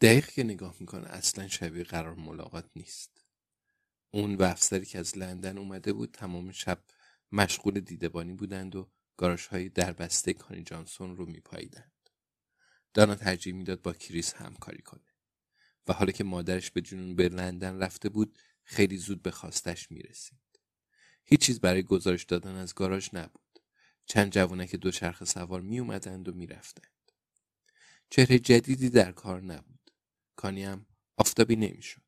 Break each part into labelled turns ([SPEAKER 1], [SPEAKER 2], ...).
[SPEAKER 1] دقیق که نگاه می‌کنه اصلا شبیه قرار ملاقات نیست. اون و افسری که از لندن اومده بود تمام شب مشغول دیدبانی بودند و گاراژ های دربسته کانی جانسون رو میپاییدند. دانا ترجیح می‌داد با کریس همکاری کنه. و حالا که مادرش به جنون به لندن رفته بود خیلی زود به خواستش می‌رسید. هیچ چیز برای گزارش دادن از گاراژ نبود. چند جوانک دوچرخه سوار می اومدند و می‌رفتند. چهره جدیدی در کار نبود. کانی هم آفتابی نمی‌شد.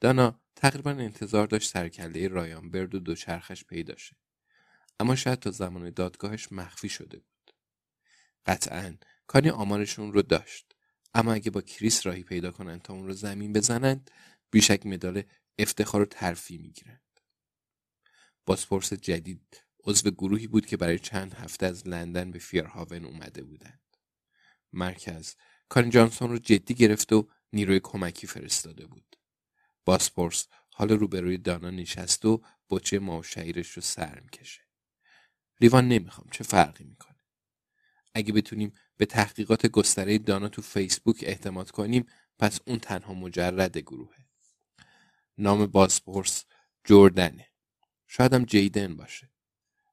[SPEAKER 1] دانا تقریبا انتظار داشت سرکله رایان برد و دوچرخش پیدا شه. اما شاید تا زمان دادگاهش مخفی شده بود. قطعا کانی آمارشون رو داشت. اما اگه با کریس راهی پیدا کنند تا اون رو زمین بزنند بیشک مدال افتخار و ترفی می‌گیرند. بازپرس جدید عضو گروهی بود که برای چند هفته از لندن به فیرهاون اومده بودند. مرکز کانی جانسون رو جدی گرفت و نیروی کمکی فرستاده بود. باسپورس حال روبروی دانا نشست و بچه ما و شهیرش رو سر می‌کشه. لیوان نمی‌خوام. چه فرقی می‌کنه؟ اگه بتونیم به تحقیقات گستره دانا تو فیسبوک اعتماد کنیم پس اون تنها مجرد گروهه. نام باسپورس جوردنه. شاید هم جیدن باشه.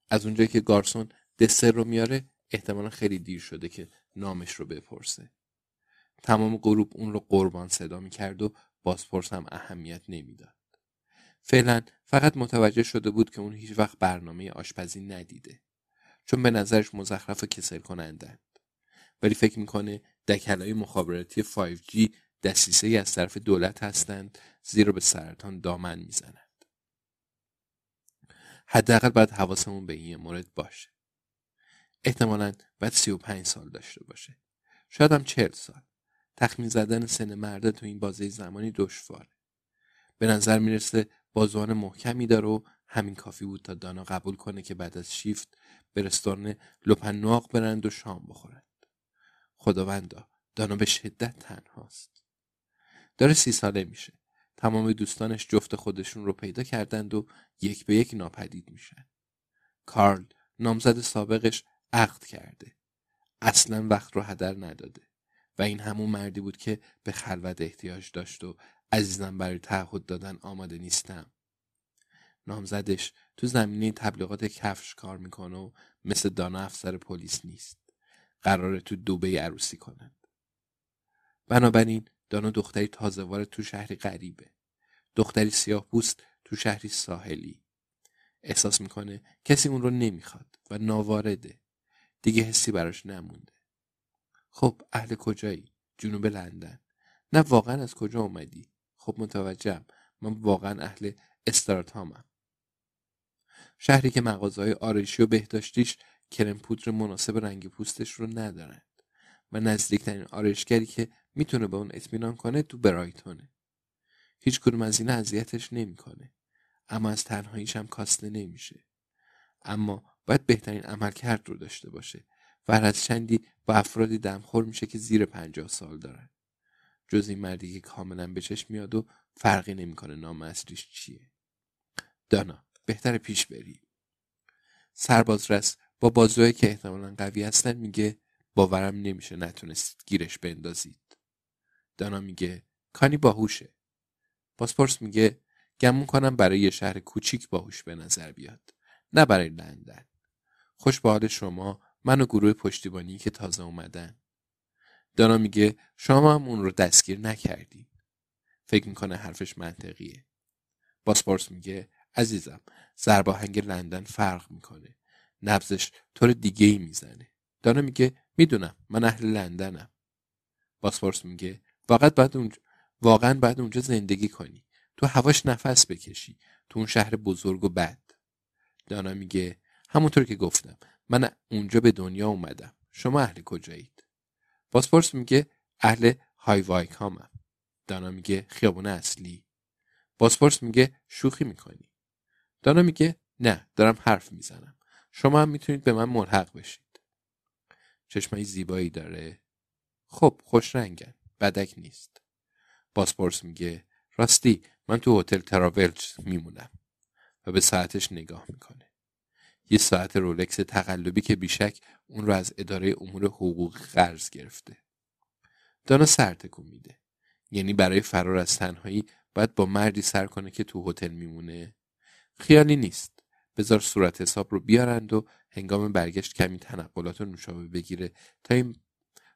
[SPEAKER 1] از اونجایی که گارسون دسر رو میاره احتمالا خیلی دیر شده که نامش رو بپرسه. تمام غروب اون رو قربان صدا می‌کرد و بازپرس هم اهمیت نمی‌داد. فعلا فقط متوجه شده بود که اون هیچ وقت برنامه آشپزی ندیده چون به نظرش مزخرف و کسل کنندند ولی فکر می‌کنه دکلای مخابراتی 5G دستیسه از طرف دولت هستند زیرا به سرطان دامن می‌زنند. حداقل باید حواسمون به این مورد باشه. احتمالا باید 35 سال داشته باشه. شاید هم 40 سال. تخمین زدن سن مرده تو این بازه زمانی دشواره. به نظر می‌رسه بازوان محکمی داره و همین کافی بود تا دانا قبول کنه که بعد از شیفت به رستوران لپنواق برند و شام بخورند. خداوندا دانا به شدت تنهاست. داره سی ساله میشه. تمام دوستانش جفت خودشون رو پیدا کردند و یک به یک ناپدید میشن. کارل نامزد سابقش عقد کرده. اصلا وقت رو هدر نداده. و این همون مردی بود که به خلوت احتیاج داشت و عزیزم برای تعهد دادن آماده نیستم. نامزدش تو زمینه تبلیغات کفش کار می‌کنه و مثل دانا افسر پلیس نیست. قراره تو دوبه عروسی کنند. بنابراین دانا دختری تازه تو شهری غریبه. دختری سیاه پوست تو شهری ساحلی. احساس می‌کنه کسی اون رو نمی‌خواد و ناوارده. دیگه حسی براش نمونده. خب اهل کجایی؟ جنوب لندن. نه واقعا از کجا اومدی؟ خب متوجهم. من واقعا اهل استراتامم شهری که مغازهای آرایشی و بهداشتیش کرم پودر مناسب رنگ پوستش رو ندارند و نزدیکترین آرایشگری که می‌تونه به اون اطمینان کنه تو برایتونه. هیچ کدوم از این اذیتش نمی‌کنه. اما از تنهاییش هم کاسته نمیشه. اما باید بهترین عملکرد رو داشته باشه. و هر چندی با افرادی دمخور میشه که زیر پنجاه سال دارن. جز این مردی که کاملا به چشم میاد و فرقی نمی‌کنه نام اصلیش چیه. دانا بهتر پیش بری. سرباز رس با بازوهایی که احتمالا قوی هستن میگه باورم نمیشه نتونستید گیرش بندازید. دانا میگه کانی باهوشه. پاسپورت میگه گمون کنم برای یه شهر کوچیک باهوش به نظر بیاد نه برای لندن. خوش به حال شما من و گروه پشتیبانی که تازه اومدن. دانا میگه شما هم اون رو دستگیر نکردی. فکر می‌کنه حرفش منطقیه. باسپورس میگه عزیزم زرباهنگ لندن فرق می‌کنه. نبزش طور دیگه ای می‌زنه. دانا میگه می‌دونم من اهل لندنم. باسپورس میگه واقعا باید اونجا واقعا باید اونجا زندگی کنی. تو هواش نفس بکشی. تو اون شهر بزرگ و بد. دانا میگه همونطور که گفتم من اونجا به دنیا اومدم. شما اهل کجایید؟ باسپورس میگه اهل های وایکامم دانا میگه خیابون اصلی. باسپورس میگه شوخی می‌کنی. دانا میگه نه دارم حرف می‌زنم. شما هم می‌تونید به من ملحق بشید. چشمای زیبایی داره. خب خوش رنگن. بدک نیست. باسپورس میگه راستی من تو هتل تراولج میمونم و به ساعتش نگاه می‌کنه. یه ساعت رولکس تقلبی که بیشک اون رو از اداره امور حقوق قرض گرفته. دانا سر تکون میده. یعنی برای فرار از تنهایی باید با مردی سر کنه که تو هتل میمونه. خیالی نیست. بذار صورت حساب رو بیارند و هنگام برگشت کمی تنقلات و نوشابه بگیره تا, این...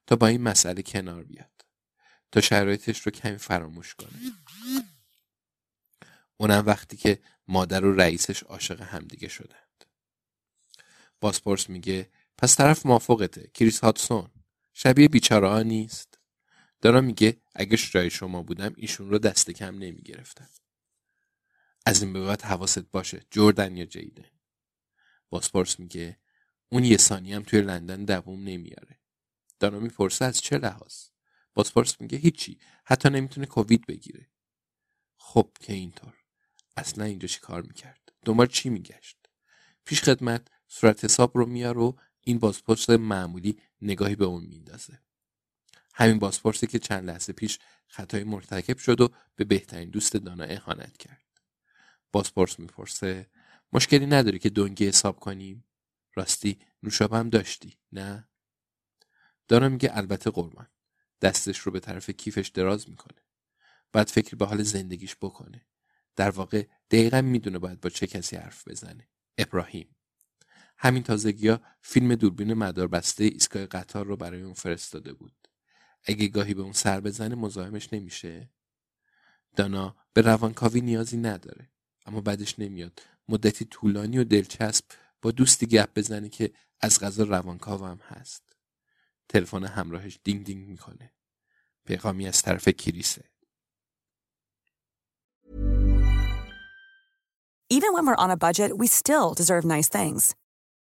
[SPEAKER 1] تا با این مسئله کنار بیاد. تا شرایطش رو کمی فراموش کنه. اونم وقتی که مادر و رئیسش عاشق همدیگه شدند باسپورس میگه پس طرف موافقته. کریس هاتسون. شبیه بیچاره ها نیست. دارا میگه اگه جای شما بودم ایشون رو دست کم نمی‌گرفتم. از این به بعد حواست باشه. جردن یا جیدن باسپورس میگه اون یه ثانی هم توی لندن دووم نمیاره. دانا می‌پرسه از چه لحاظ؟ باسپورس میگه هیچی. حتی نمی‌تونه کووید بگیره. خب که اینطور. اصلا اینجا چی کار می‌کرد؟ دنبال چی میگشت؟ پیش خدمت صورت حساب رو میار و این بازپرس معمولی نگاهی به اون میندازه. همین بازپرسی که چند لحظه پیش خطای مرتکب شد و به بهترین دوست دانا اهانت کرد. بازپرس می‌پرسه مشکلی نداری که دنگی حساب کنیم؟ راستی نوشابه هم داشتی نه؟ دانا میگه البته قربان دستش رو به طرف کیفش دراز می‌کنه. بعد فکر به حال زندگیش بکنه. در واقع دقیقا می‌دونه باید با چه کسی حرف بزنه. ابراهیم. همین تازگی ها فیلم دوربین مداربسته ایستگاه قطار رو برای اون فرستاده بود. اگه گاهی به اون سر بزنه مزاحمش نمیشه. دانا به روانکاوی نیازی نداره اما بعدش نمیاد. مدتی طولانی و دلچسب با دوستی گپ بزنه که از غذا روانکاو هم هست. تلفن همراهش دینگ دینگ می‌کنه. پیغامی از طرف کریسه
[SPEAKER 2] Even when we're on a budget, we still deserve nice things.